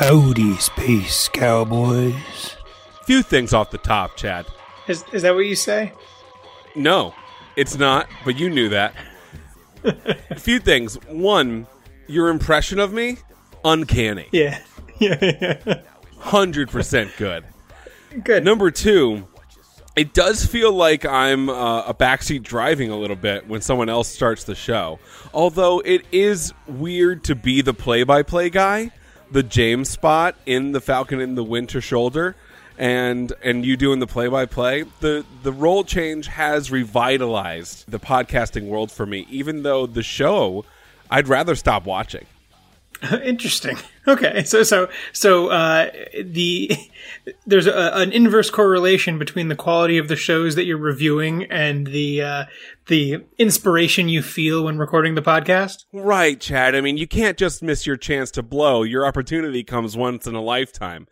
Howdy, space cowboys. Few things off the top, Chad. Is is that what you say? No, it's not, but you knew that. A few things. One, your impression of me, uncanny. Yeah. Yeah. yeah. 100% good. Good. Number two, it does feel like I'm uh, a backseat driving a little bit when someone else starts the show. Although it is weird to be the play by play guy, the James spot in the Falcon in the Winter Shoulder. And and you doing the play by play, the the role change has revitalized the podcasting world for me. Even though the show, I'd rather stop watching. Interesting. Okay, so so so uh, the there's a, an inverse correlation between the quality of the shows that you're reviewing and the uh, the inspiration you feel when recording the podcast. Right, Chad. I mean, you can't just miss your chance to blow. Your opportunity comes once in a lifetime.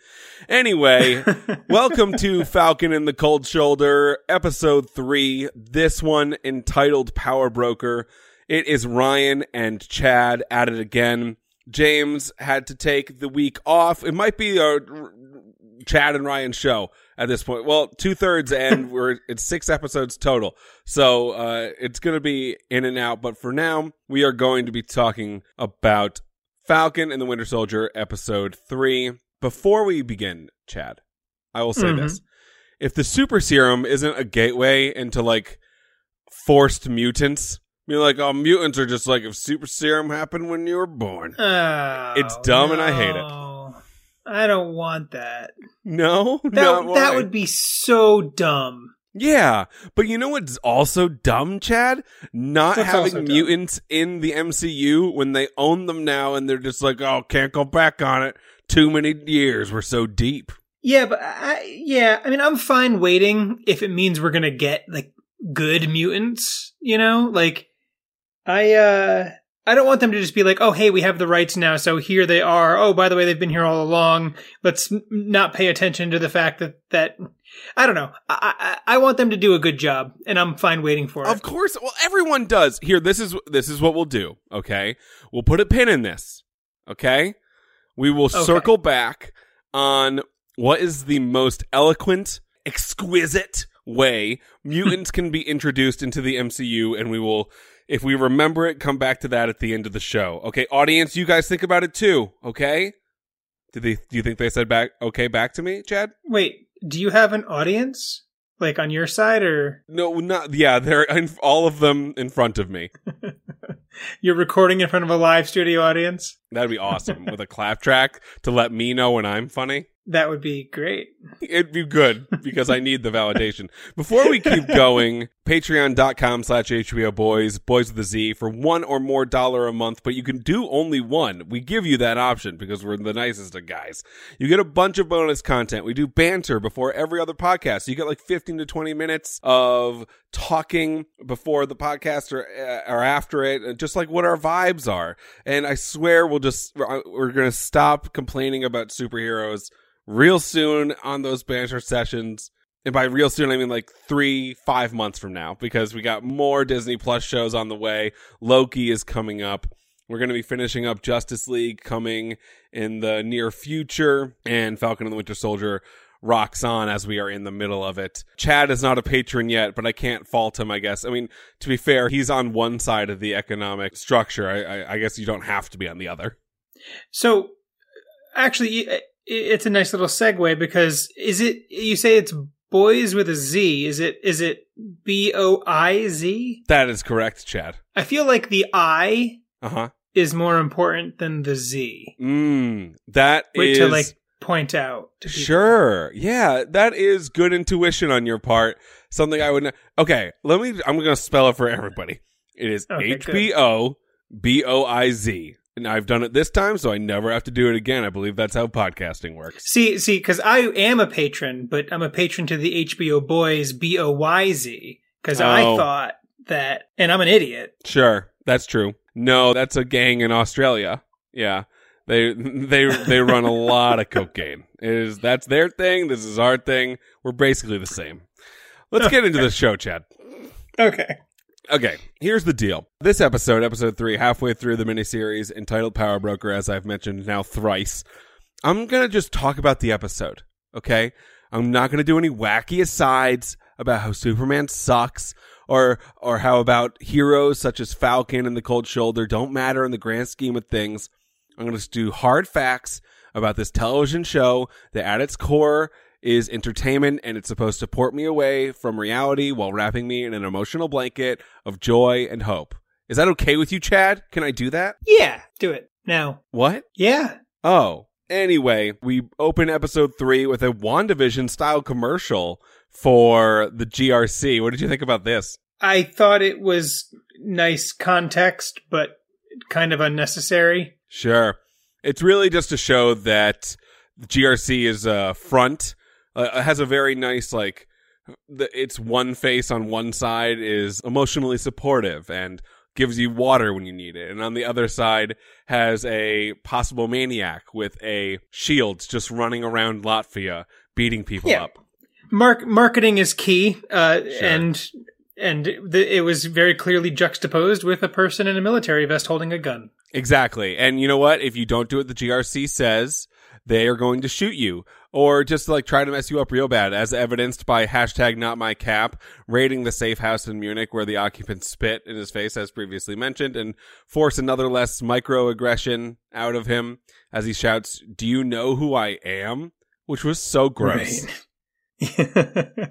Anyway, welcome to Falcon and the Cold Shoulder, episode three. This one entitled Power Broker. It is Ryan and Chad at it again. James had to take the week off. It might be a Chad and Ryan show at this point. Well, two thirds, and we're it's six episodes total, so uh, it's going to be in and out. But for now, we are going to be talking about Falcon and the Winter Soldier, episode three. Before we begin, Chad, I will say Mhm. this: if the super serum isn't a gateway into like forced mutants. You're like, all mutants are just like if super serum happened when you were born. Oh, It's dumb and I hate it. I don't want that. No, That that would be so dumb. Yeah, but you know what's also dumb, Chad? Not What's having mutants in the MCU when they own them now, and they're just like, oh, can't go back on it. Too many years. We're so deep. Yeah, but I, yeah, I mean, I'm fine waiting if it means we're gonna get like good mutants. You know, like I, uh I don't want them to just be like, oh, hey, we have the rights now, so here they are. Oh, by the way, they've been here all along. Let's not pay attention to the fact that that I don't know. I, I I want them to do a good job, and I'm fine waiting for it. Of course, well, everyone does. Here, this is this is what we'll do. Okay, we'll put a pin in this. Okay, we will Okay. circle back on what is the most eloquent, exquisite way mutants can be introduced into the MCU, and we will, if we remember it, come back to that at the end of the show. Okay, audience, you guys think about it too. Okay. Did they? Do you think they said back? Okay, back to me, Chad. Wait, do you have an audience like on your side, or No, not yeah. They're in, all of them in front of me. you're recording in front of a live studio audience? That'd be awesome with a clap track to let me know when I'm funny. That would be great. It'd be good because I need the validation. Before we keep going, patreon.com slash HBO boys, boys with a Z for one or more dollar a month, but you can do only one. We give you that option because we're the nicest of guys. You get a bunch of bonus content. We do banter before every other podcast. You get like 15 to 20 minutes of talking before the podcast or, uh, or after it, just like what our vibes are. And I swear we'll just, we're, we're going to stop complaining about superheroes real soon on those banter sessions. And by real soon, I mean like three, five months from now, because we got more Disney Plus shows on the way. Loki is coming up. We're going to be finishing up Justice League coming in the near future, and Falcon and the Winter Soldier rocks on as we are in the middle of it. Chad is not a patron yet, but I can't fault him, I guess. I mean, to be fair, he's on one side of the economic structure. I, I, I guess you don't have to be on the other. So, actually, it's a nice little segue because is it? You say it's boys with a Z. Is it? Is it B O I Z? That is correct, Chad. I feel like the I Uh huh. is more important than the Z. Mm, that Wait is to like point out. Sure. Yeah, that is good intuition on your part. Something I would. Not, okay, let me. I'm going to spell it for everybody. It is H B O B O I Z, and I've done it this time, so I never have to do it again. I believe that's how podcasting works. See, see, because I am a patron, but I'm a patron to the HBO Boys B O Y Z because I Oh. thought that, and I'm an idiot. Sure, that's true. No, that's a gang in Australia. Yeah. They they they run a lot of cocaine. It is that's their thing. This is our thing. We're basically the same. Let's get into the show, Chad. Okay. Okay, here's the deal. This episode, episode three, halfway through the miniseries entitled Power Broker, as I've mentioned now thrice, I'm going to just talk about the episode, okay? I'm not going to do any wacky asides about how Superman sucks or or how about heroes such as Falcon and the Cold Shoulder don't matter in the grand scheme of things. I'm going to do hard facts about this television show that at its core is entertainment and it's supposed to port me away from reality while wrapping me in an emotional blanket of joy and hope. Is that okay with you, Chad? Can I do that? Yeah, do it now. What? Yeah. Oh. Anyway, we open episode three with a WandaVision style commercial for the GRC. What did you think about this? I thought it was nice context, but kind of unnecessary. Sure. It's really just to show that GRC is a front. Uh, has a very nice, like, the, its one face on one side is emotionally supportive and gives you water when you need it. And on the other side has a possible maniac with a shield just running around Latvia beating people Yeah. up. Mark marketing is key, uh, Sure. and and the, it was very clearly juxtaposed with a person in a military vest holding a gun. Exactly. And you know what? If you don't do what the GRC says, they are going to shoot you or just like try to mess you up real bad, as evidenced by hashtag not my cap, raiding the safe house in Munich where the occupant spit in his face, as previously mentioned, and force another less microaggression out of him as he shouts, Do you know who I am? Which was so gross. Right.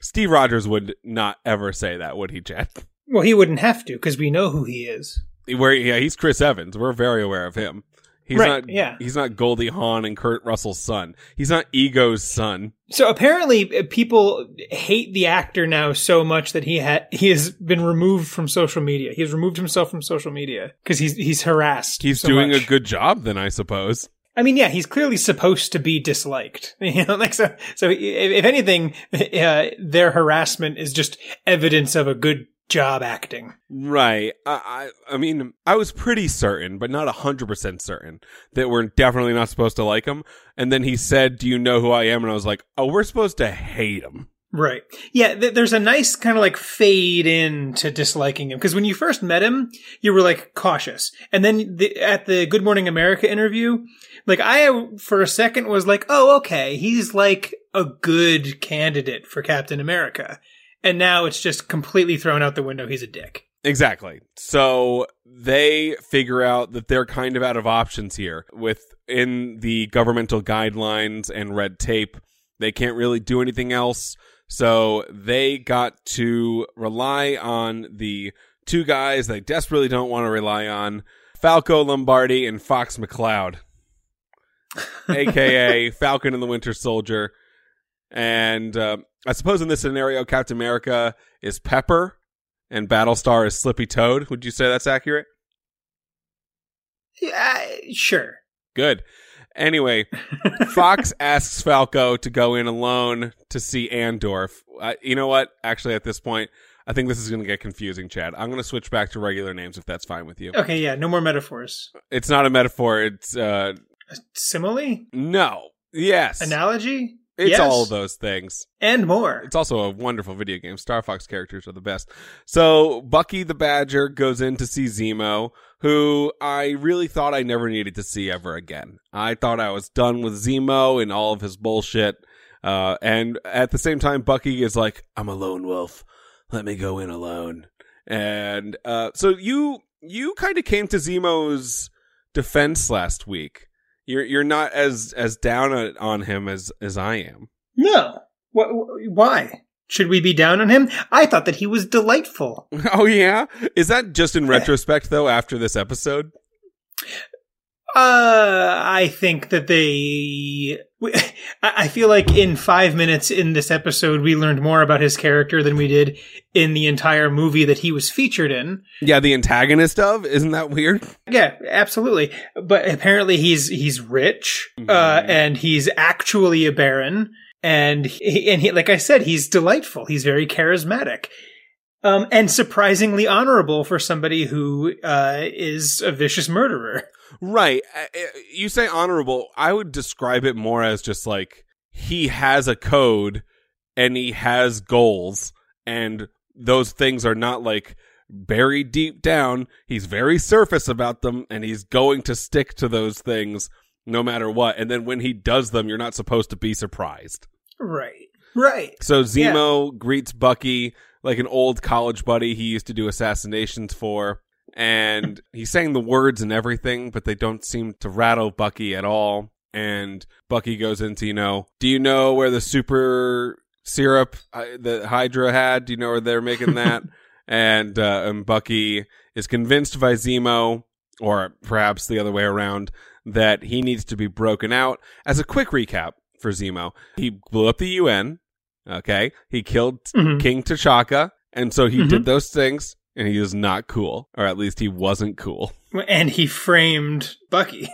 Steve Rogers would not ever say that, would he, Chad? well, he wouldn't have to because we know who he is. Where yeah, he's Chris Evans. We're very aware of him. He's Right, not yeah. he's not Goldie Hawn and Kurt Russell's son. He's not Ego's son. So apparently, uh, people hate the actor now so much that he had he has been removed from social media. He has removed himself from social media because he's he's harassed. He's so doing much. a good job then I suppose. I mean, yeah, he's clearly supposed to be disliked. You know, like so. So if, anything, uh, their harassment is just evidence of a good job acting. Right. I I, I mean, I was pretty certain, but not 100% certain that we're definitely not supposed to like him. And then he said, "Do you know who I am?" and I was like, "Oh, we're supposed to hate him." Right. Yeah, th- there's a nice kind of like fade in to disliking him because when you first met him, you were like cautious, and then the, at the Good Morning America interview, like I for a second was like, oh, okay, he's like a good candidate for Captain America, and now it's just completely thrown out the window. He's a dick. Exactly. So they figure out that they're kind of out of options here within the governmental guidelines and red tape. They can't really do anything else. So they got to rely on the two guys they desperately don't want to rely on Falco Lombardi and Fox McCloud, aka Falcon and the Winter Soldier. And uh, I suppose in this scenario, Captain America is Peppy and Battlestar is Slippy Toad. Would you say that's accurate? Yeah, sure. Good. Anyway, Fox asks Falco to go in alone to see Andross. Uh, you know what? Actually, at this point, I think this is going to get confusing, Chad. I'm going to switch back to regular names if that's fine with you. Okay, yeah, no more metaphors. It's not a metaphor. It's uh Simile, no. Yes. analogy, it's yes. all of those things. and more. It's also a wonderful video game. Star Fox characters are the best. So Bucky the Badger goes in to see Zemo, who I really thought I never needed to see ever again. I thought I was done with Zemo and all of his bullshit. Uh, and at the same time, Bucky is like, I'm a lone wolf. Let me go in alone. And, uh, so you, you kind of came to Zemo's defense last week. You're, you're not as, as down on- him as, as I am. No. Wh- wh- why? Should we be down on him? I thought that he was delightful. Oh yeah, is that just in retrospect though? After this episode, Uh, I think that they. I feel like in five minutes in this episode, we learned more about his character than we did in the entire movie that he was featured in. yeah, the antagonist of isn't that weird? Yeah, absolutely. But apparently, he's he's rich, uh, Mhm. and he's actually a baron, and he, and he, like I said, he's delightful. He's very charismatic. Um, and surprisingly honorable for somebody who uh, is a vicious murderer. Right. Uh, uh, You say honorable. I would describe it more as just like he has a code and he has goals, and those things are not like buried deep down. He's very surface about them, and he's going to stick to those things no matter what. And then when he does them, you're not supposed to be surprised. Right. Right. So Zemo greets Bucky like an old college buddy he used to do assassinations for. And he's saying the words and everything, but they don't seem to rattle Bucky at all. And Bucky goes into, you know, do you know where the super syrup uh, that Hydra had? Do you know where they're making that? and, uh, and Bucky is convinced by Zemo, or perhaps the other way around, that he needs to be broken out. As a quick recap for Zemo, he blew up the UN. Okay. He killed Mhm. King T'Chaka. And so he Mhm. did those things and he is not cool, or at least he wasn't cool. And he framed Bucky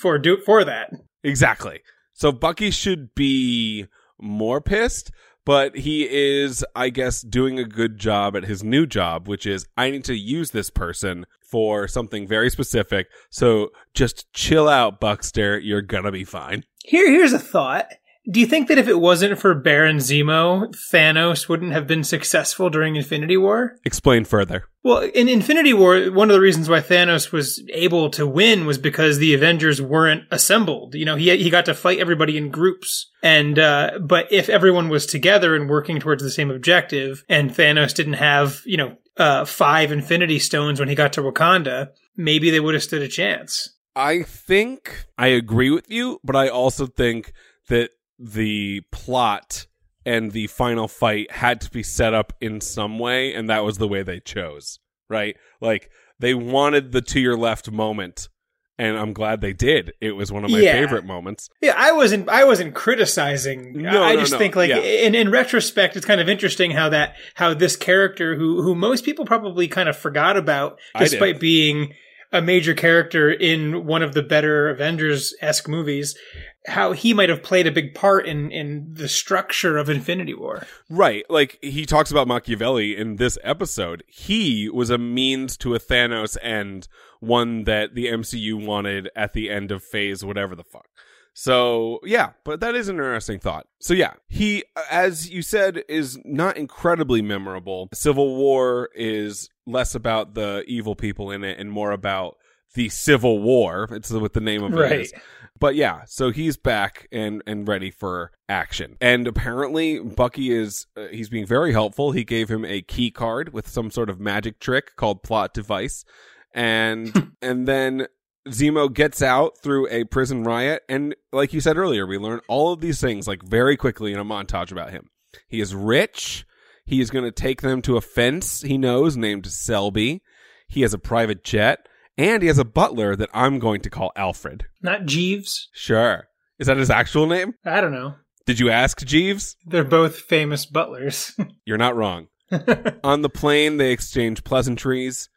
for do for that. Exactly. So Bucky should be more pissed, but he is, I guess, doing a good job at his new job, which is I need to use this person for something very specific. So just chill out, Buckster. You're gonna be fine. Here, here's a thought. Do you think that if it wasn't for Baron Zemo, Thanos wouldn't have been successful during Infinity War? Explain further. Well, in Infinity War, one of the reasons why Thanos was able to win was because the Avengers weren't assembled. You know, he he got to fight everybody in groups, and uh, but if everyone was together and working towards the same objective, and Thanos didn't have you know uh, five Infinity Stones when he got to Wakanda, maybe they would have stood a chance. I think I agree with you, but I also think that the plot and the final fight had to be set up in some way, and that was the way they chose, right? Like they wanted the to your left moment, and I'm glad they did. It was one of my Yeah. favorite moments. Yeah, I wasn't. I wasn't criticizing. No, I no, just no. think, like, Yeah. in in retrospect, it's kind of interesting how that how this character, who who most people probably kind of forgot about, despite being a major character in one of the better Avengers esque movies, how he might have played a big part in in the structure of Infinity War. Right. Like he talks about Machiavelli in this episode. He was a means to a Thanos end, one that the MCU wanted at the end of phase whatever the fuck. So, yeah, but that is an interesting thought. So, yeah, he, as you said, is not incredibly memorable. Civil War is less about the evil people in it and more about the Civil War. It's what the name of it Right. is. But yeah, so he's back and and ready for action. And apparently Bucky is uh, he's being very helpful. He gave him a key card with some sort of magic trick called plot device. And and then Zemo gets out through a prison riot and like you said earlier, we learn all of these things like very quickly in a montage about him. He is rich. He is going to take them to a fence he knows named Selby. He has a private jet and he has a butler that I'm going to call Alfred. Not Jeeves. Sure. Is that his actual name? I don't know. Did you ask Jeeves? They're both famous butlers. You're not wrong. On the plane, they exchange pleasantries.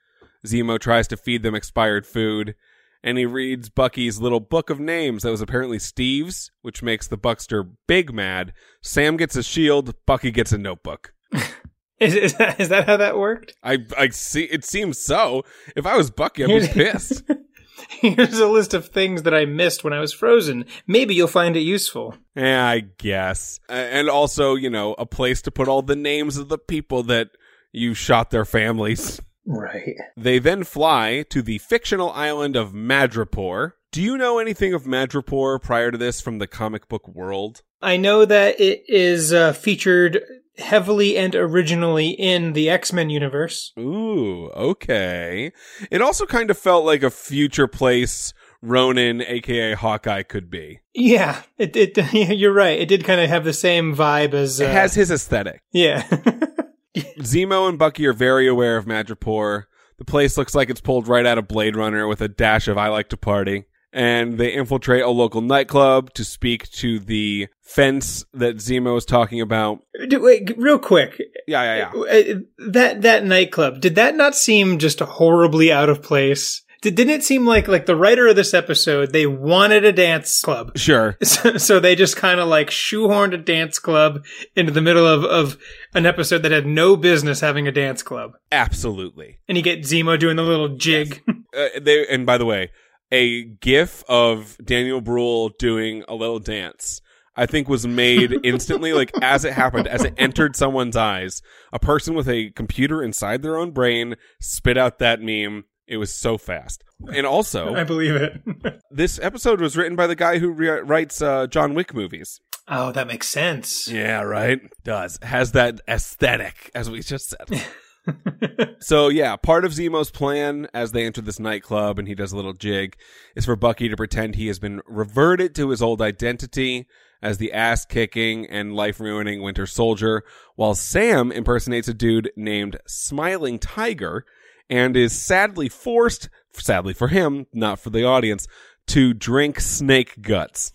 Zemo tries to feed them expired food, and he reads Bucky's little book of names that was apparently Steve's, which makes the Buckster big mad. Sam gets a shield, Bucky gets a notebook. is, is, that, is that how that worked? I I see it seems so. If I was Bucky, I'd be pissed. Here's a list of things that I missed when I was frozen. Maybe you'll find it useful. Yeah, I guess. And also, you know, a place to put all the names of the people that you shot their families. Right. They then fly to the fictional island of Madripoor. Do you know anything of Madripoor prior to this from the comic book world? I know that it is uh, featured heavily and originally in the X Men universe. Ooh, okay. It also kind of felt like a future place Ronin, aka Hawkeye, could be. Yeah, it, it you're right. It did kind of have the same vibe as uh, It has his aesthetic. yeah. Zemo and Bucky are very aware of Madripoor. The place looks like it's pulled right out of Blade Runner with a dash of I like to party. And they infiltrate a local nightclub to speak to the fence that Zemo is talking about. Wait, real quick. Yeah, yeah, yeah. Uh, That that nightclub did that not seem just horribly out of place? Did, didn't it seem like like the writer of this episode they wanted a dance club, Sure. so, so they just kind of like shoehorned a dance club into the middle of of an episode that had no business having a dance club, Absolutely. and you get Zemo doing the little jig. Uh, they, and by the way, a gif of Daniel Bruhl doing a little dance, I think was made instantly, like as it happened, as it entered someone's eyes. A person with a computer inside their own brain spit out that meme It was so fast. And also, I believe it. this episode was written by the guy who re- writes uh, John Wick movies. oh, that makes sense. Yeah, right. Does has that aesthetic as we just said. so yeah, part of Zemo's plan as they enter this nightclub and he does a little jig is for Bucky to pretend he has been reverted to his old identity as the ass kicking and life ruining Winter Soldier, while Sam impersonates a dude named Smiling Tiger and is sadly forced, sadly for him, not for the audience, to drink snake guts.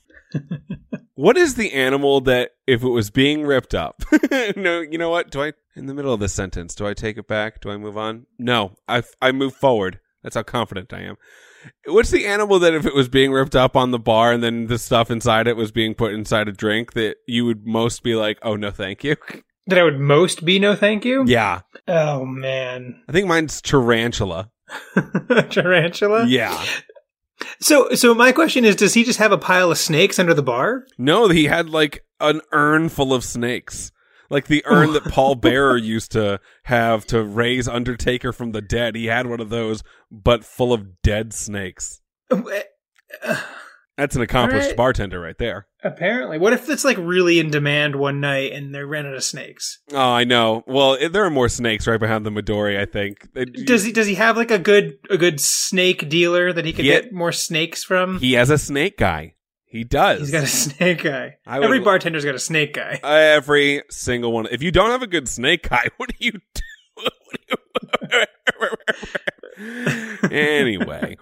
What is the animal that if it was being ripped up? no, you know what? Do I in the middle of the sentence, do I take it back? Do I move on? No, I I move forward. That's how confident I am. What's the animal that if it was being ripped up on the bar and then the stuff inside it was being put inside a drink that you would most be like, "Oh no, thank you." That I would most be no thank you? yeah. Oh, man. I think mine's tarantula. Tarantula? Yeah. So, so my question is, does he just have a pile of snakes under the bar? No, he had like an urn full of snakes. Like the urn that Paul Bearer used to have to raise Undertaker from the dead. He had one of those, but full of dead snakes. Uh, That's an accomplished Alright. bartender right there. Apparently. What if it's like really in demand one night and they ran out of snakes? Oh, I know. Well, it, there are more snakes right behind the Midori, I think. Uh, it- Does he does he have like a good a good snake dealer that he could get more snakes from? he has a snake guy. He does. He's got a snake guy. I would- Every bartender's got a snake guy. Every single one. If you don't have a good snake guy, what do you do? What do you- anyway,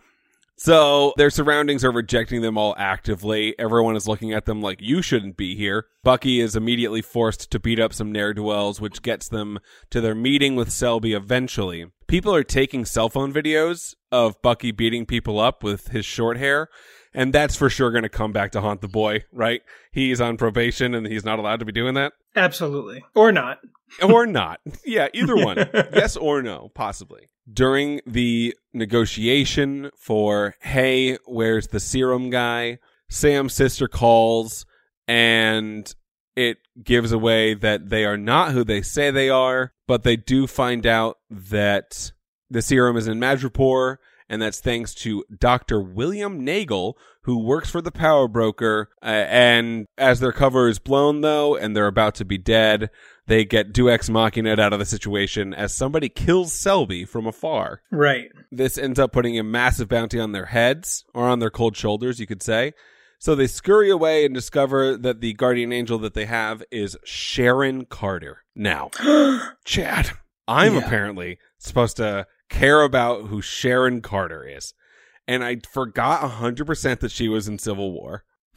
so their surroundings are rejecting them all actively. Everyone is looking at them like you shouldn't be here. Bucky is immediately forced to beat up some ne'er do wells, which gets them to their meeting with Selby eventually. People are taking cell phone videos of Bucky beating people up with his short hair. And that's for sure going to come back to haunt the boy, right? He's on probation and he's not allowed to be doing that. Absolutely. Or not. Or not. Yeah, either one. yes or no, possibly. During the negotiation for, hey, where's the serum guy? Sam's sister calls and it gives away that they are not who they say they are, but they do find out that the serum is in Madripoor, and that's thanks to Dr. William Nagel, who works for the power broker. Uh, and as their cover is blown, though, and they're about to be dead, they get Duex Machina out of the situation as somebody kills Selby from afar. Right. This ends up putting a massive bounty on their heads, or on their cold shoulders, you could say. So they scurry away and discover that the guardian angel that they have is Sharon Carter. Now, Chad, I'm Yeah. apparently supposed to care about who Sharon Carter is. And I forgot 100% that she was in Civil War.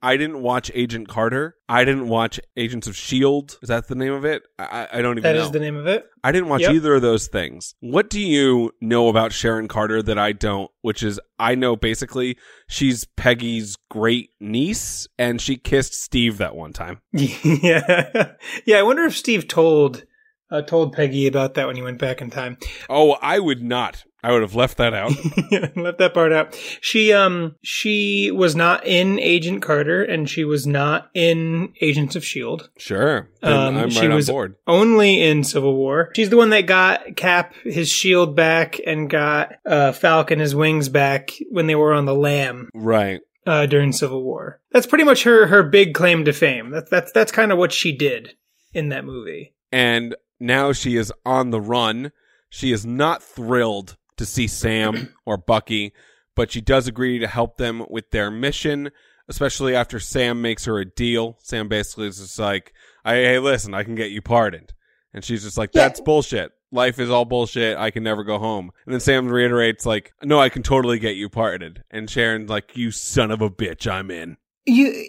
I didn't watch Agent Carter. I didn't watch Agents of S.H.I.E.L.D. Is that the name of it? I, I- don't even That know. is the name of it. I didn't watch Yep. either of those things. What do you know about Sharon Carter that I don't? Which is, I know basically she's Peggy's great niece and she kissed Steve that one time. yeah. Yeah, I wonder if Steve told uh, told Peggy about that when he went back in time. Oh, I would not. I would have left that out. Left that part out. She um she was not in Agent Carter and she was not in Agents of Shield. Sure. Um, I'm she right was- on board. Only in Civil War. She's the one that got Cap his shield back and got uh, Falcon his wings back when they were on the lam Right. uh, during Civil War. That's pretty much her her big claim to fame. That's that's that's kind of what she did in that movie. And now she is on the run. She is not thrilled to see Sam or Bucky, but she does agree to help them with their mission, especially after Sam makes her a deal. Sam basically is just like, hey, hey, listen, I can get you pardoned. And she's just like, Yeah. that's bullshit. Life is all bullshit. I can never go home. And then Sam reiterates, like, no, I can totally get you pardoned. And Sharon's like, you son of a bitch, I'm in. You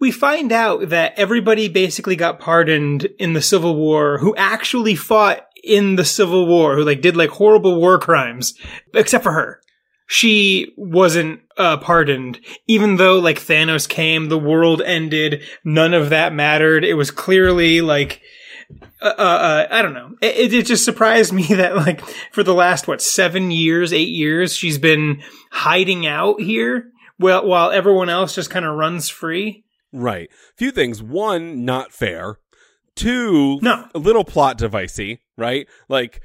we find out that everybody basically got pardoned in the Civil War who actually fought in the Civil War, who like did like horrible war crimes, except for her. She wasn't uh, pardoned, even though like Thanos came, the world ended, none of that mattered. It was clearly like, uh, uh, uh, I don't know. It, it just surprised me that like for the last what seven years, eight years, she's been hiding out here, well, while everyone else just kind of runs free. Right. Few things. One, not fair. Two, No. a little plot devicey, right? Like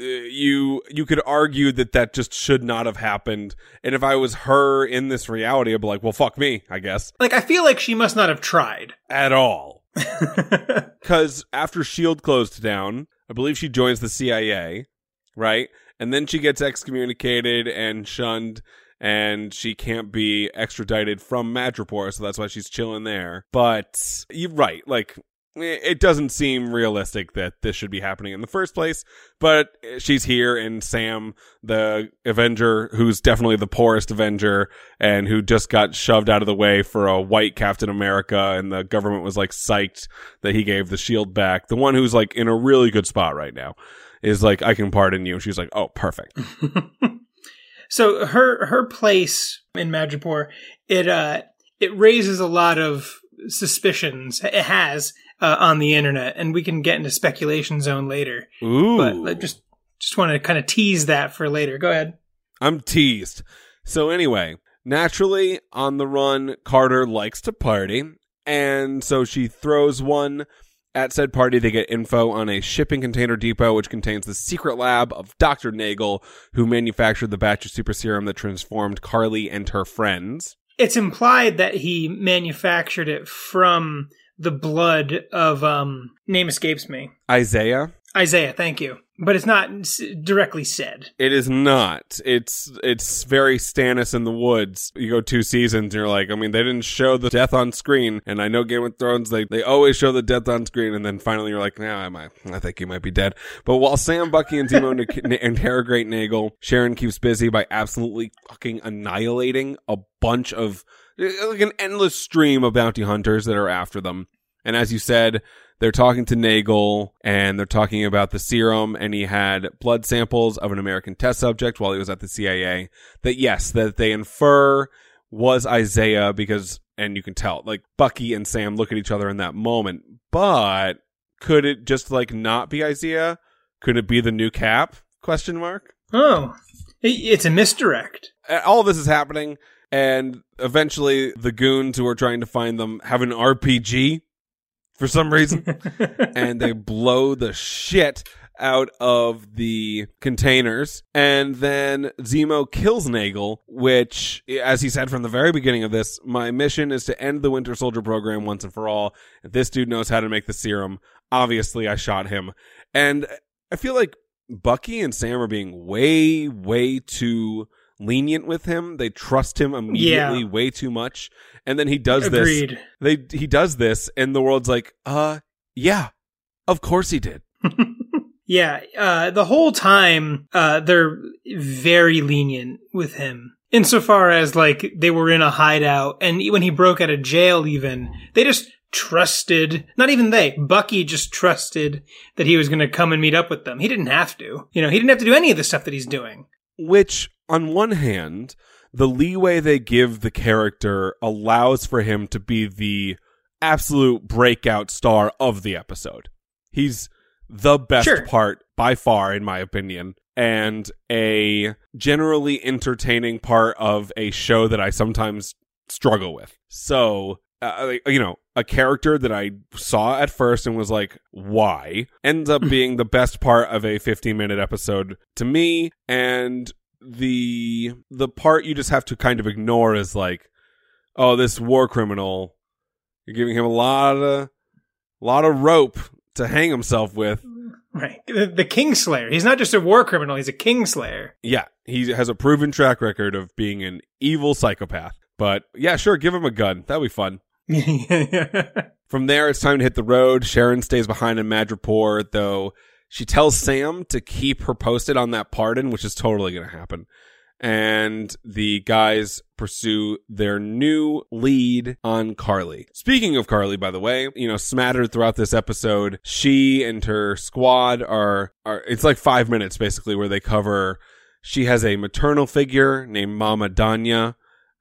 uh, you you could argue that that just should not have happened. And if I was her in this reality, I'd be like, well, fuck me, I guess, Like, I feel like she must not have tried. at all. Because after Shield closed down, I believe she joins the CIA, right? And then she gets excommunicated and shunned, and she can't be extradited from Madripoor, so that's why she's chilling there. But you're right, like it doesn't seem realistic that this should be happening in the first place. But she's here, and Sam, the Avenger, who's definitely the poorest Avenger, and who just got shoved out of the way for a white Captain America, and the government was like psyched that he gave the shield back. The one who's like in a really good spot right now is like, I can pardon you. She's like, oh, perfect. so her her place in Madripoor, it uh it raises a lot of suspicions. It has uh, on the internet, and we can get into speculation zone later. Ooh. But just just want to kind of tease that for later. Go ahead. I'm teased. So anyway, naturally on the run, Carter likes to party, and so she throws one at said party. They get info on a shipping container depot which contains the secret lab of Dr. Nagel, who manufactured the batch of super serum that transformed Carly and her friends. It's implied that he manufactured it from the blood of um name escapes me. Isaiah. Isaiah, thank you. But it's not directly said. It is not. It's it's very Stannis in the woods. You go two seasons, and you're like, I mean, they didn't show the death on screen, and I know Game of Thrones, they they always show the death on screen, and then finally you're like, now nah, I I think he might be dead. But while Sam, Bucky, and Zemo n- interrogate Nagel, Sharon keeps busy by absolutely fucking annihilating a bunch of like an endless stream of bounty hunters that are after them. And as you said, they're talking to Nagel and they're talking about the serum and he had blood samples of an American test subject while he was at the CIA that yes, that they infer was Isaiah because, and you can tell, like Bucky and Sam look at each other in that moment, but could it just like not be Isaiah? Could it be the new cap? Question mark. Oh, it's a misdirect. All this is happening and eventually the goons who are trying to find them have an RPG for some reason. and they blow the shit out of the containers. And then Zemo kills Nagel, which, as he said from the very beginning of this, my mission is to end the Winter Soldier program once and for all. If this dude knows how to make the serum, obviously I shot him. And I feel like Bucky and Sam are being way, way too lenient with him. They trust him immediately Yeah. way too much. And then he does this they he does this and the world's like uh yeah of course he did Yeah, uh, the whole time uh, they're very lenient with him. Insofar as like they were in a hideout, and when he broke out of jail, even they just trusted. Not even they. Bucky just trusted that he was going to come and meet up with them. He didn't have to. You know, he didn't have to do any of the stuff that he's doing. which on one hand the leeway they give the character allows for him to be the absolute breakout star of the episode he's the best Sure. part by far in my opinion and a generally entertaining part of a show that I sometimes struggle with. So, uh, you know, a character that I saw at first and was like, why, ends up being the best part of a 15 minute episode to me. And the, the part you just have to kind of ignore is like, oh, this war criminal, you're giving him a lot of, a lot of rope to hang himself with. Right. The, the Kingslayer. He's not just a war criminal, he's a Kingslayer. Yeah, he has a proven track record of being an evil psychopath. But yeah, sure, give him a gun. That'd be fun. From there, it's time to hit the road. Sharon stays behind in Madripoor, though she tells Sam to keep her posted on that pardon, which is totally going to happen. And the guys pursue their new lead on Carly. Speaking of Carly, by the way, you know, smattered throughout this episode, she and her squad are, are, it's like five minutes basically where they cover, she has a maternal figure named Mama Donya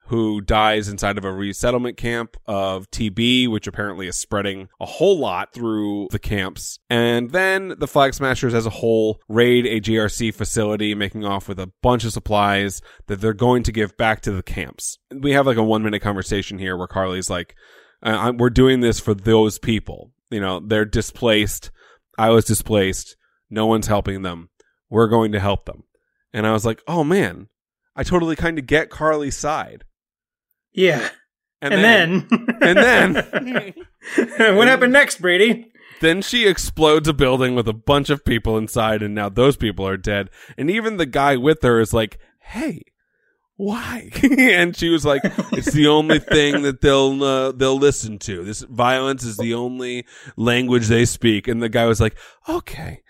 who dies inside of a resettlement camp of TB, which apparently is spreading a whole lot through the camps. And then the Flag Smashers as a whole raid a GRC facility, making off with a bunch of supplies that they're going to give back to the camps. We have like a one minute conversation here where Carly's like, uh, we're doing this for those people. You know, they're displaced. I was displaced. No one's helping them. we're going to help them. And I was like, oh man, I totally kind of get Carly's side. Yeah. And, And, then, then, and then, what happened next, Brady? then she explodes a building with a bunch of people inside, and now those people are dead. And even the guy with her is like, hey, why? and she was like, it's the only thing that they'll, uh, they'll listen to. This violence is the only language they speak. And the guy was like, okay,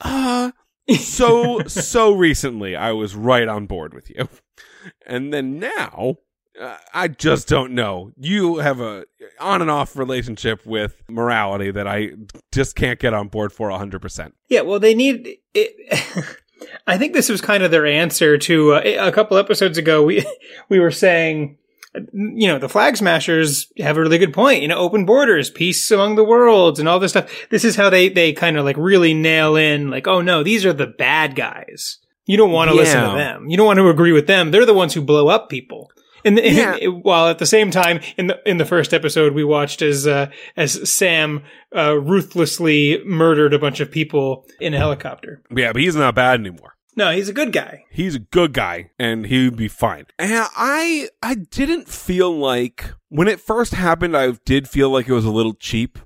uh, so, so recently I was right on board with you. And then now, I just don't know. You have a on and off relationship with morality that I just can't get on board for 100%. Yeah, well, they need it. I think this was kind of their answer to uh, a couple episodes ago. We we were saying, you know, the flag smashers have a really good point. You know, open borders, peace among the worlds, and all this stuff. This is how they they kind of like really nail in, like, oh no, these are the bad guys. You don't want to listen to them. You don't want to agree with them. They're the ones who blow up people. And, and Yeah. while at the same time, in the in the first episode, we watched as uh, as Sam uh, ruthlessly murdered a bunch of people in a helicopter. Yeah, but he's not bad anymore. No, he's a good guy. He's a good guy and he would be fine. And I I didn't feel like when it first happened I did feel like it was a little cheap.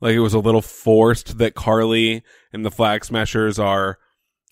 Like it was a little forced that Carly and the Flag Smashers are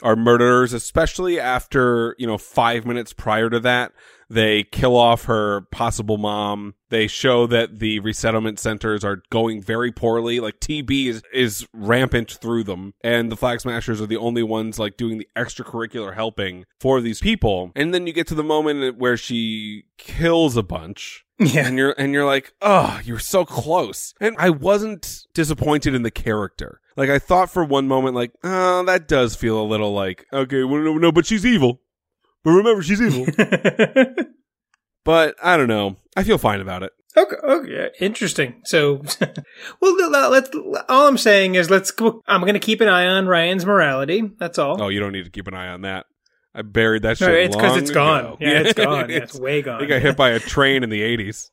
are murderers, especially after, you know, 5 minutes prior to that, they kill off her possible mom. They show that the resettlement centers are going very poorly. Like TB is, is rampant through them. And the Flag Smashers are the only ones like doing the extracurricular helping for these people. And then you get to the moment where she kills a bunch Yeah. and you're and you're like, oh, you're so close. And I wasn't disappointed in the character. Like I thought for one moment, like, oh, that does feel a little like, okay, well, no, no, but she's evil. But remember, she's evil. but I don't know. I feel fine about it. okay, okay, interesting. So, well, let- let's. All I'm saying is, let's. I'm going to keep an eye on Ryan's morality. That's all. Oh, you don't need to keep an eye on that. I buried that No, shit. it's because it's gone. Yeah, it's gone. It's It's- way gone. think got hit by a train in the eighties.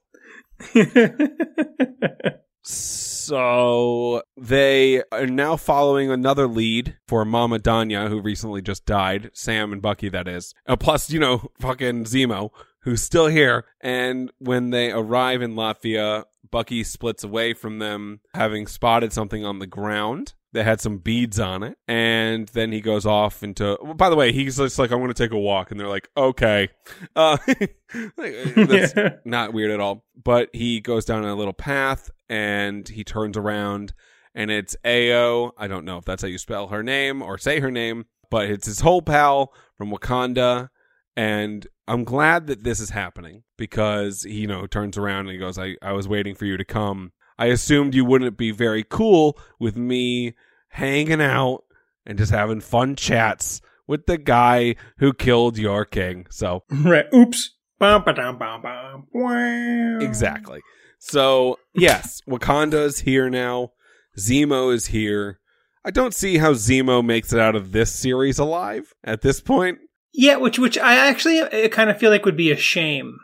So they are now following another lead for Mama Donya, who recently just died. Sam and Bucky, that is. Uh, plus, you know, fucking Zemo, who's still here. And when they arrive in Latvia, Bucky splits away from them, having spotted something on the ground that had some beads on it. And then he goes off into. Well, by the way, he's just like, I'm going to take a walk. And they're like, okay. Uh, that's not weird at all. But he goes down a little path and he turns around and it's Ayo. I don't know if that's how you spell her name or say her name, but it's his whole pal from Wakanda. And I'm glad that this is happening because he, you know, turns around and he goes, I, I was waiting for you to come. I assumed you wouldn't be very cool with me hanging out and just having fun chats with the guy who killed your king. So right. Oops. Bum, ba-dum, bum, bum. Wow. Exactly. So, yes, Wakanda is here now. Zemo is here. I don't see how Zemo makes it out of this series alive at this point. Yeah, which which I actually kind of feel like would be a shame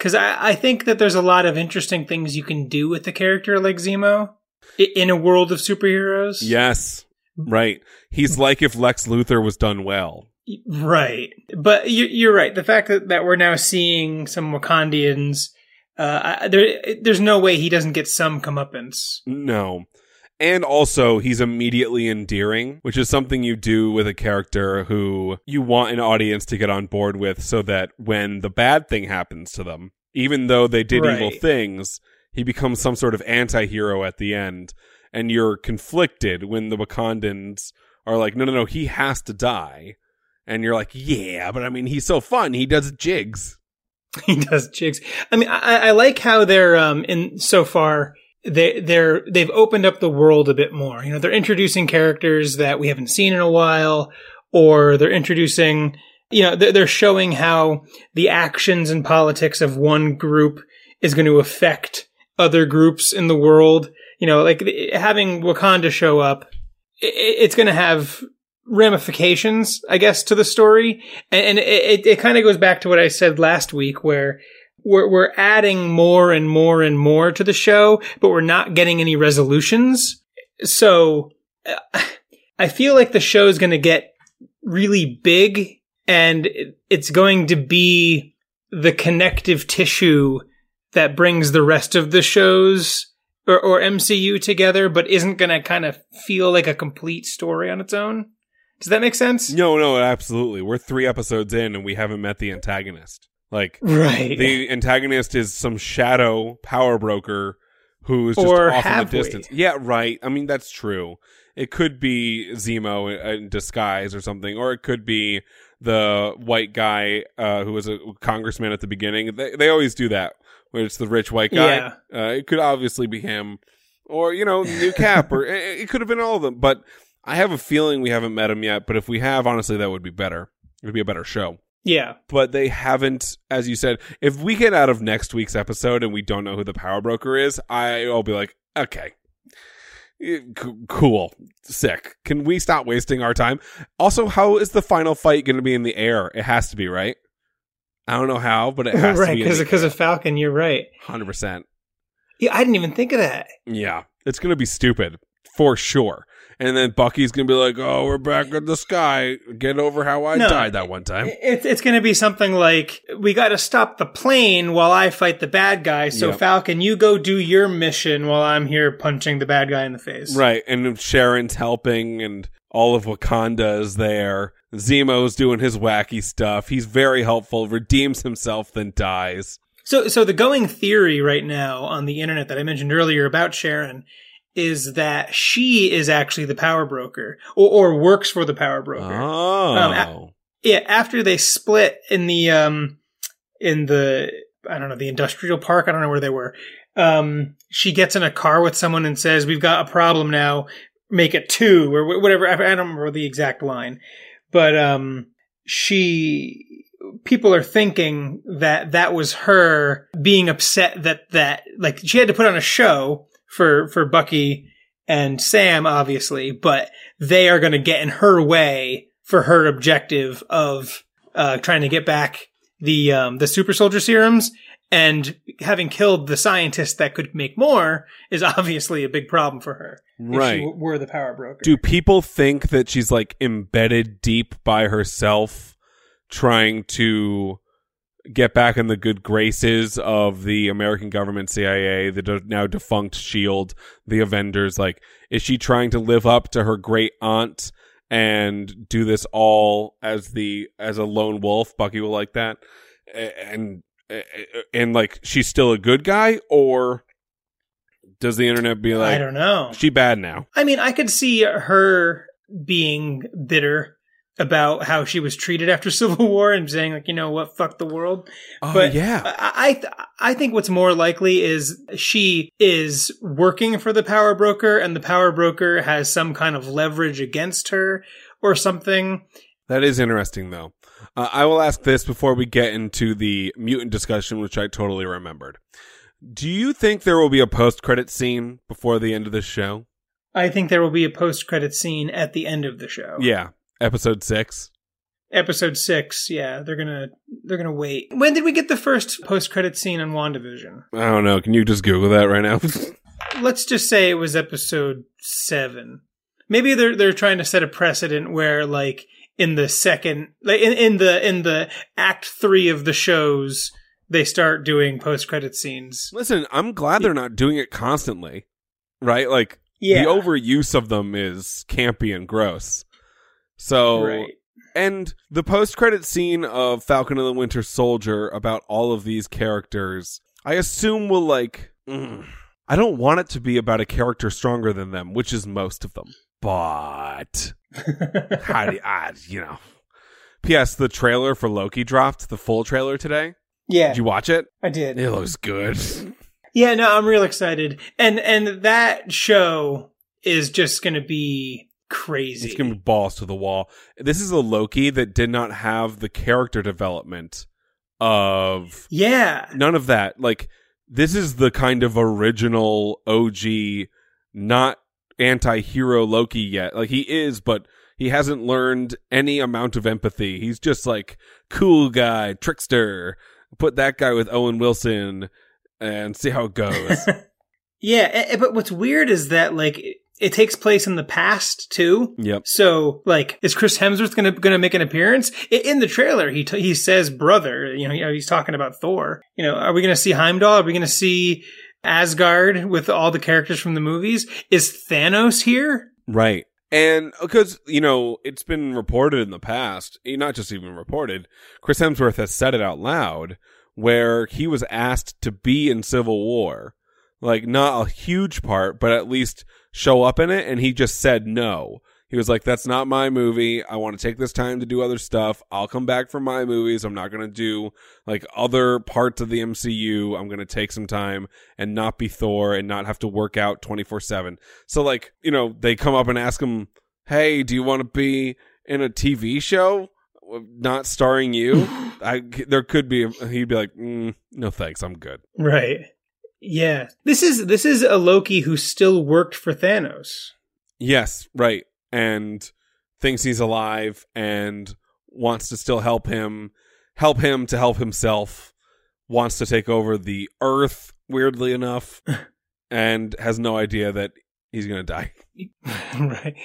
because I, I think that there's a lot of interesting things you can do with a character like Zemo in a world of superheroes. Yes. Right. He's like if Lex Luthor was done well. Right. But you, you're right. The fact that, that we're now seeing some Wakandians, uh, I, there, there's no way he doesn't get some comeuppance. No. And also, he's immediately endearing, which is something you do with a character who you want an audience to get on board with so that when the bad thing happens to them, even though they did evil things, he becomes some sort of anti hero at the end. And you're conflicted when the Wakandans are like, no, no, no, he has to die. And you're like, yeah, but I mean, he's so fun. He does jigs. he does jigs. I mean, I, I like how they're um in so far they they're they've opened up the world a bit more. You know, they're introducing characters that we haven't seen in a while, or they're introducing. You know, they're, showing how the actions and politics of one group is going to affect other groups in the world. You know, like having Wakanda show up, it's going to have ramifications, I guess, to the story. And, it, it kind of goes back to what I said last week, where we're, we're adding more and more and more to the show, but we're not getting any resolutions. So uh, I feel like the show is going to get really big and it's going to be the connective tissue that brings the rest of the shows or, or MCU together, but isn't going to kind of feel like a complete story on its own. Does that make sense? No, no, absolutely. We're three episodes in and we haven't met the antagonist. Like Right. the antagonist is some shadow power broker who's just Or off in the we? distance. Yeah, right. I mean, that's true. It could be Zemo in disguise or something, or it could be the white guy uh, who was a congressman at the beginning. They, they always do that, where it's the rich white guy. Yeah. Uh, it could obviously be him, or you know, new cap, or it, it could have been all of them. But I have a feeling we haven't met him yet. But if we have, honestly, that would be better. It would be a better show yeah. but they haven't, as you said. If we get out of next week's episode and we don't know who the power broker is, I'll be like, okay, Eh, c- cool, sick. Can we stop wasting our time? Also, how is the final fight going to be in the air? It has to be right. I don't know how, but it has right. to be Because because of Falcon, you're right. hundred percent. Yeah, I didn't even think of that. Yeah, it's going to be stupid for sure. And then Bucky's going to be like, "Oh, we're back in the sky. Get over how I No. died that one time." It's it's going to be something like we got to stop the plane while I fight the bad guy. So Yep. Falcon, you go do your mission while I'm here punching the bad guy in the face. Right, and Sharon's helping, and all of Wakanda is there. Zemo's doing his wacky stuff. He's very helpful, redeems himself, then dies. So so the going theory right now on the internet that I mentioned earlier about Sharon is that she is actually the power broker or, or works for the power broker. Oh, Um, a- Yeah, after they split in the um in the I don't know, the industrial park, I don't know where they were. Um she gets in a car with someone and says, "We've got a problem now. Make it two or wh- whatever." I I don't remember the exact line. But um she people are thinking that that was her being upset that that like she had to put on a show for for Bucky and Sam obviously, but they are going to get in her way for her objective of uh, trying to get back the um, the super soldier serums and having killed the scientist that could make more is obviously a big problem for her. If right. she w- were the power broker. Do people think that she's like embedded deep by herself, trying to get back in the good graces of the American government, CIA, the de- now defunct Shield, the Avengers? Like, is she trying to live up to her great aunt and do this all as the as a lone wolf? Bucky will like that, A- and and like she's still a good guy, or does the internet be like, I don't know. she bad now? I mean, I could see her being bitter about how she was treated after Civil War and saying like, you know what, fuck the world. Oh But yeah. I, I I think what's more likely is she is working for the power broker, and the power broker has some kind of leverage against her or something. That is interesting, though. Uh, I will ask this before we get into the mutant discussion, which I totally remembered. Do you think there will be a post-credit scene before the end of the show? I think there will be a post credit scene at the end of the show. Yeah, episode six. Episode six. Yeah, they're gonna they're gonna wait. When did we get the first post credit scene on Wandavision? I don't know. Can you just Google that right now? let's just say it was episode seven. Maybe they're they're trying to set a precedent where like in the second like in, in the in the act three of the shows they start doing post credit scenes. Listen, I'm glad they're not doing it constantly, right? Like Yeah. the overuse of them is campy and gross. So right. And the post credit scene of Falcon and the Winter Soldier about all of these characters, I assume will like. mm, I don't want it to be about a character stronger than them, which is most of them. But how do I, you know? P.S. The trailer for Loki dropped, the full trailer today. yeah, Did you watch it? I did. It looks good. Yeah, no, I'm real excited. And and that show is just going to be crazy. It's gonna be balls to the wall. This is a Loki that did not have the character development of yeah. none of that. Like this is the kind of original OG, not anti-hero Loki yet. Like he is, but he hasn't learned any amount of empathy. He's just like cool guy, trickster. Put that guy with Owen Wilson and see how it goes. Yeah, eh, eh, but what's weird is that like it takes place in the past too. Yep. So, like, is Chris Hemsworth gonna gonna make an appearance in the trailer? He t- he says brother. You know, he's talking about Thor. You know, are we gonna see Heimdall? Are we gonna see Asgard with all the characters from the movies? Is Thanos here? Right. And because, you know, it's been reported in the past, eh, not just even reported, Chris Hemsworth has said it out loud where he was asked to be in Civil War. Like, not a huge part, but at least show up in it. And he just said no. He was like, that's not my movie. I want to take this time to do other stuff. I'll come back for my movies. I'm not going to do like other parts of the MCU. I'm going to take some time and not be Thor and not have to work out 24 7. So, like, you know, they come up and ask him, Hey, do you want to be in a TV show? Not starring you. I there could be. He'd be like, mm, no thanks, I'm good. Right. Yeah. This is this is a Loki who still worked for Thanos. Yes, right. And thinks he's alive and wants to still help him, help him to help himself. Wants to take over the Earth. Weirdly enough, and has no idea that he's gonna die. right.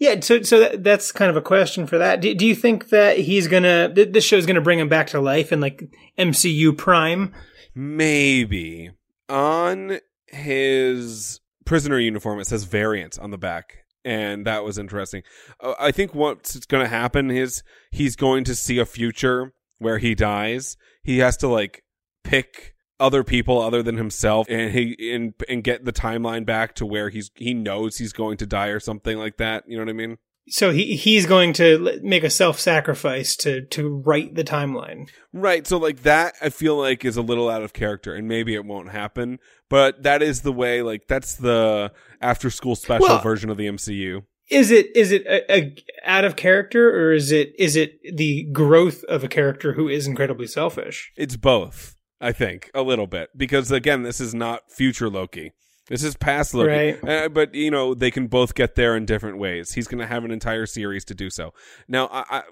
Yeah, so so that, that's kind of a question for that. Do, do you think that he's gonna th- this show's gonna bring him back to life in like MCU Prime? Maybe on his prisoner uniform it says variant on the back and that was interesting. Uh, i think what's going to happen is he's going to see a future where he dies. He has to like pick other people other than himself and he and, and get the timeline back to where he's he knows he's going to die or something like that you know what i mean So he he's going to make a self sacrifice to to right the timeline. Right. So like that I feel like is a little out of character and maybe it won't happen, but that is the way like that's the after school special Well- version of the MCU. Is it is it a, a out of character or is it is it the growth of a character who is incredibly selfish? It's both, I think, a little bit because again, this is not future Loki. This is past Loki. Right. Uh, but you know, they can both get there in different ways. He's going to have an entire series to do so. Now, I, I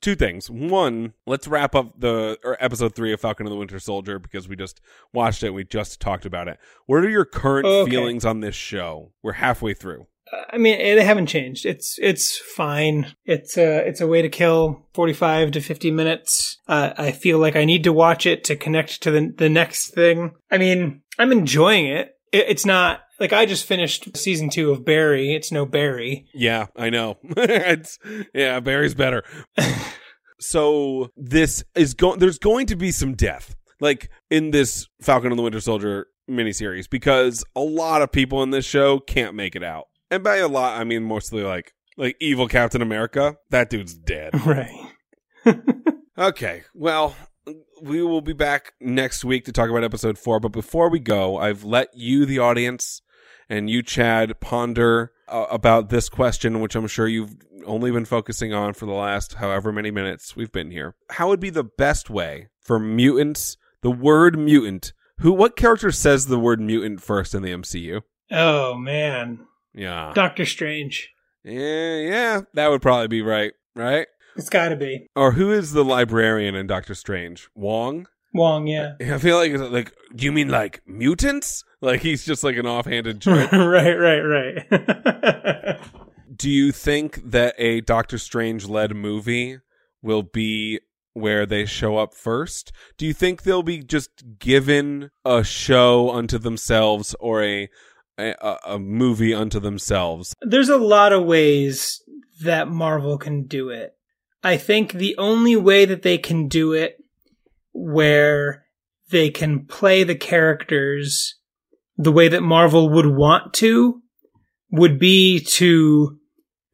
two things. One, let's wrap up the or episode three of Falcon and the Winter Soldier because we just watched it. We just talked about it. What are your current Okay. feelings on this show? We're halfway through. I mean, they haven't changed. It's it's fine. It's a it's a way to kill forty five to fifty minutes. Uh, I feel like I need to watch it to connect to the the next thing. I mean, I'm enjoying it. It it's not like I just finished season two of Barry. It's no Barry. Yeah, I know. it's yeah, Barry's better. so this is going. There's going to be some death, like in this Falcon and the Winter Soldier miniseries, because a lot of people in this show can't make it out, and by a lot, I mean mostly like like evil Captain America. That dude's dead. Right. Okay, well, we will be back next week to talk about episode four. But before we go, I've let you, the audience, and you, Chad, ponder uh, about this question, which I'm sure you've only been focusing on for the last however many minutes we've been here. How would be the best way for mutants, the word mutant? Who, what character says the word mutant first in the MCU? Oh man, Yeah, Doctor Strange. yeah, yeah, that would probably be right, right? It's got to be Or who is the librarian in Doctor Strange? Wong. Wong. Yeah. I feel like like, do you mean like mutants? Like he's just like an offhanded joke. right. Right. Right. do you think that a Doctor Strange led movie will be where they show up first? Do you think they'll be just given a show unto themselves or a a, a movie unto themselves? There's a lot of ways that Marvel can do it. I think the only way that they can do it where they can play the characters the way that Marvel would want to would be to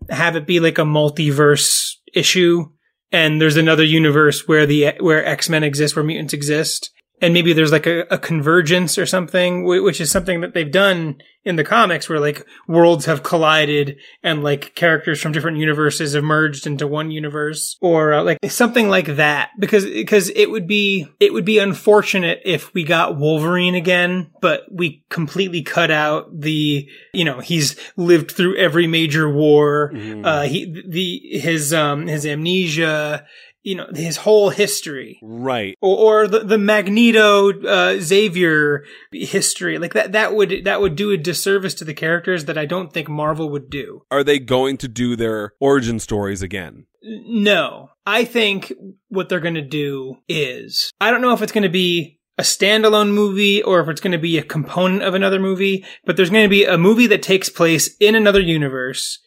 have it be like a multiverse issue. And there's another universe where the where X-Men exist where mutants exist and maybe there's like a, a convergence or something which is something that they've done in the comics where like worlds have collided and like characters from different universes have merged into one universe or uh, like something like that because because it would be it would be unfortunate if we got Wolverine again but we completely cut out the you know he's lived through every major war Mhm. uh he the his um his amnesia you know his whole history Right. or, or the, the Magneto uh, Xavier history like that that would that would do a disservice to the characters that I don't think Marvel would do. Are they going to do their origin stories again? No, I think what they're going to do is I don't know if it's going to be a standalone movie or if it's going to be a component of another movie, but there's going to be a movie that takes place in another universe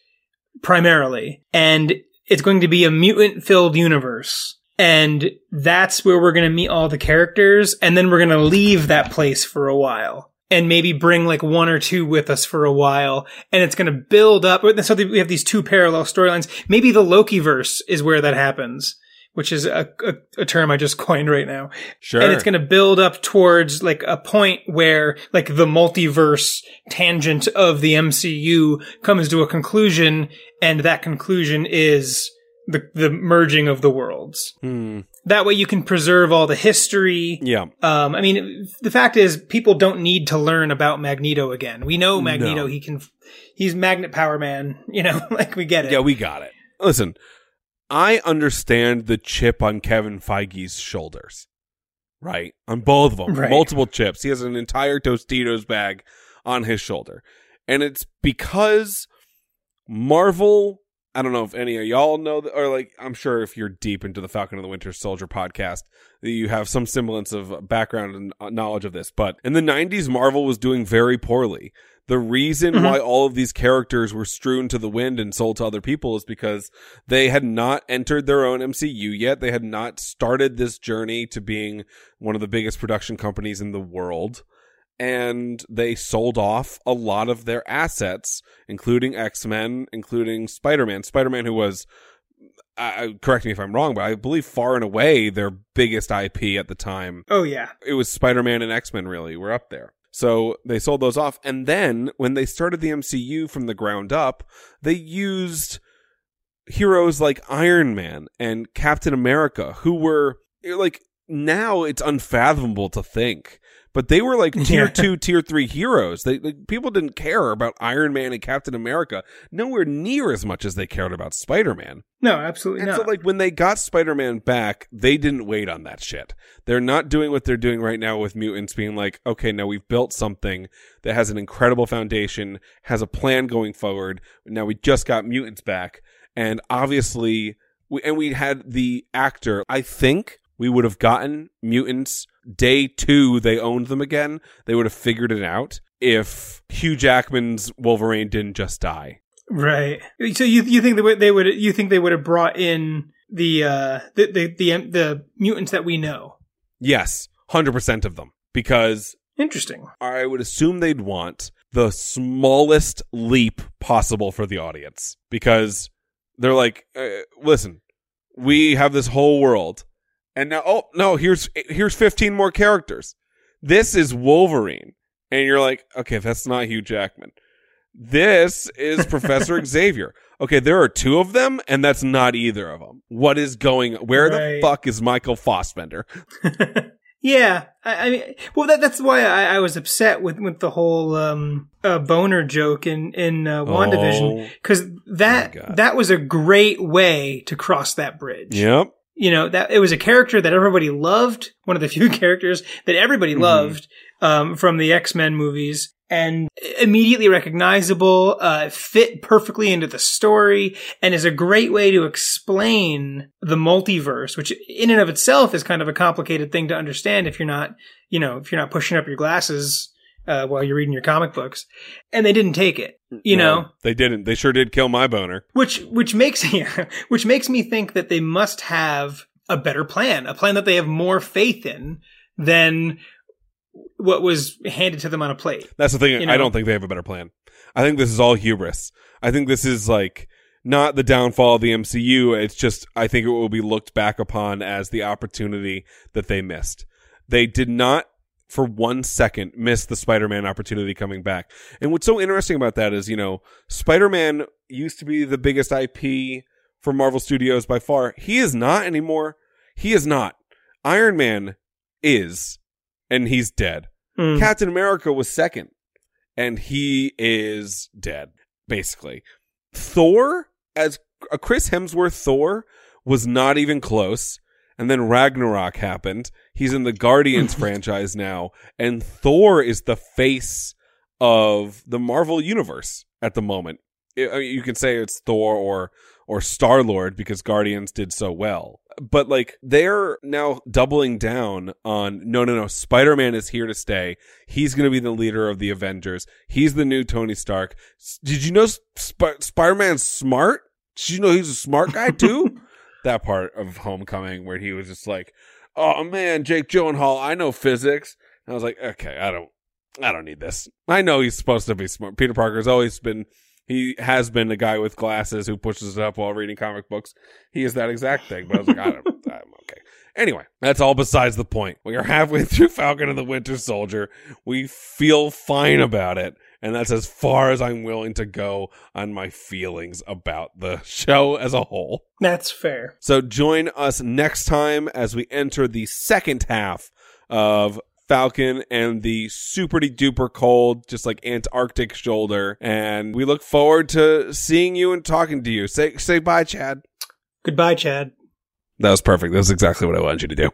primarily, and it's going to be a mutant filled universe. And that's where we're going to meet all the characters, and then we're going to leave that place for a while. And maybe bring like one or two with us for a while, and it's going to build up. So we have these two parallel storylines. Maybe the Loki verse is where that happens, which is a, a, a term I just coined right now Sure. and it's going to build up towards like a point where like the multiverse tangent of the MCU comes to a conclusion and that conclusion is the the merging of the worlds. Hmm. That way you can preserve all the history. Yeah. Um, I mean, the fact is, people don't need to learn about Magneto again. We know Magneto; No. he can, he's Magnet Power Man. You know, like we get it. Yeah, we got it. Listen, I understand the chip on Kevin Feige's shoulders, right? On both of them, Right. multiple chips. He has an entire Tostitos bag on his shoulder, and it's because Marvel. I don't know if any of y'all know, that, or like, I'm sure if you're deep into the Falcon and the Winter Soldier podcast, that you have some semblance of background and uh, knowledge of this. But in the 90s, Marvel was doing very poorly. The reason Mhm. why all of these characters were strewn to the wind and sold to other people is because they had not entered their own MCU yet. They had not started this journey to being one of the biggest production companies in the world. And they sold off a lot of their assets, including X Men, including Spider Man. Spider Man, who was, uh, correct me if I'm wrong, but I believe far and away their biggest IP at the time Oh yeah, it was Spider-Man and X-Men really were up there. So they sold those off. And then when they started the MCU from the ground up, they used heroes like Iron Man and Captain America, who were like now it's unfathomable to think. But they were like tier Yeah. two, tier three heroes. They, like, people didn't care about Iron Man and Captain America nowhere near as much as they cared about Spider Man. no, absolutely And not. so, like, when they got Spider Man back, they didn't wait on that shit. They're not doing what they're doing right now with mutants, being like, okay, now we've built something that has an incredible foundation, has a plan going forward. Now we just got mutants back. And obviously, we, and we had the actor, I think we would have gotten mutants day two, they owned them again. They would have figured it out if Hugh Jackman's Wolverine didn't just die. Right. So you you think they would they would you think they would have brought in the uh the the the, the mutants that we know? Yes, 100% of them. Because Interesting. I would assume they'd want the smallest leap possible for the audience because they're like, uh, listen, we have this whole world, and now, oh no, here's here's 15 more characters. This is Wolverine, and you're like, okay, that's not Hugh Jackman. This is Professor Xavier. Okay, there are two of them, and that's not either of them. What is going? Where the fuck is Michael Fassbender? yeah, I, I mean, well, that, that's why I, I was upset with with the whole um uh, boner joke in in uh, Wandavision Oh, because that that was a great way to cross that bridge. Yep. You know that it was a character that everybody loved one of the few characters that everybody Mhm. loved um, from the x-men movies and immediately recognizable uh, fit perfectly into the story and is a great way to explain the multiverse which in and of itself is kind of a complicated thing to understand if you're not you know if you're not pushing up your glasses uh, while you're reading your comic books and they didn't take it you No, know they didn't. They sure did kill my boner. which which makes yeah, which makes me think that they must have a better plan, a plan that they have more faith in than what was handed to them on a plate. That's the thing. You know? I don't think they have a better plan. I think this is all hubris. I think this is like not the downfall of the MCU. It's just I think it will be looked back upon as the opportunity that they missed. They did not for one second miss the Spider-Man opportunity coming back. And what's so interesting about that is, you know, Spider-Man used to be the biggest IP for Marvel Studios by far. He is not anymore. He is not. Iron Man is and he's dead. Mm. Captain America was second, and he is dead, basically. Thor, as a Chris Hemsworth Thor, was not even close. And then Ragnarok happened. He's in the Guardians franchise now, and Thor is the face of the Marvel universe at the moment. I I mean, you can say it's Thor or or Star Lord because Guardians did so well. But like they're now doubling down on no no no Spider Man is here to stay. He's going to be the leader of the Avengers. He's the new Tony Stark. S- Did you know Sp- Spider Man's smart? Did you know he's a smart guy too? that part of Homecoming where he was just like, "Oh man, Jake Gyllenhaal, I know physics." And I was like, "Okay, I don't, I don't need this. I know he's supposed to be smart. Peter Parker's always been." He has been a guy with glasses who pushes it up while reading comic books. He is that exact thing. But I was like, I don't, I'm okay. Anyway, that's all besides the point. We are halfway through Falcon and the Winter Soldier. We feel fine about it. And that's as far as I'm willing to go on my feelings about the show as a whole. That's fair. So join us next time as we enter the second half of Falcon and the super duper cold, just like Antarctic shoulder. And we look forward to seeing you and talking to you. Say say bye, Chad. Goodbye, Chad. That was perfect. That was exactly what I wanted you to do.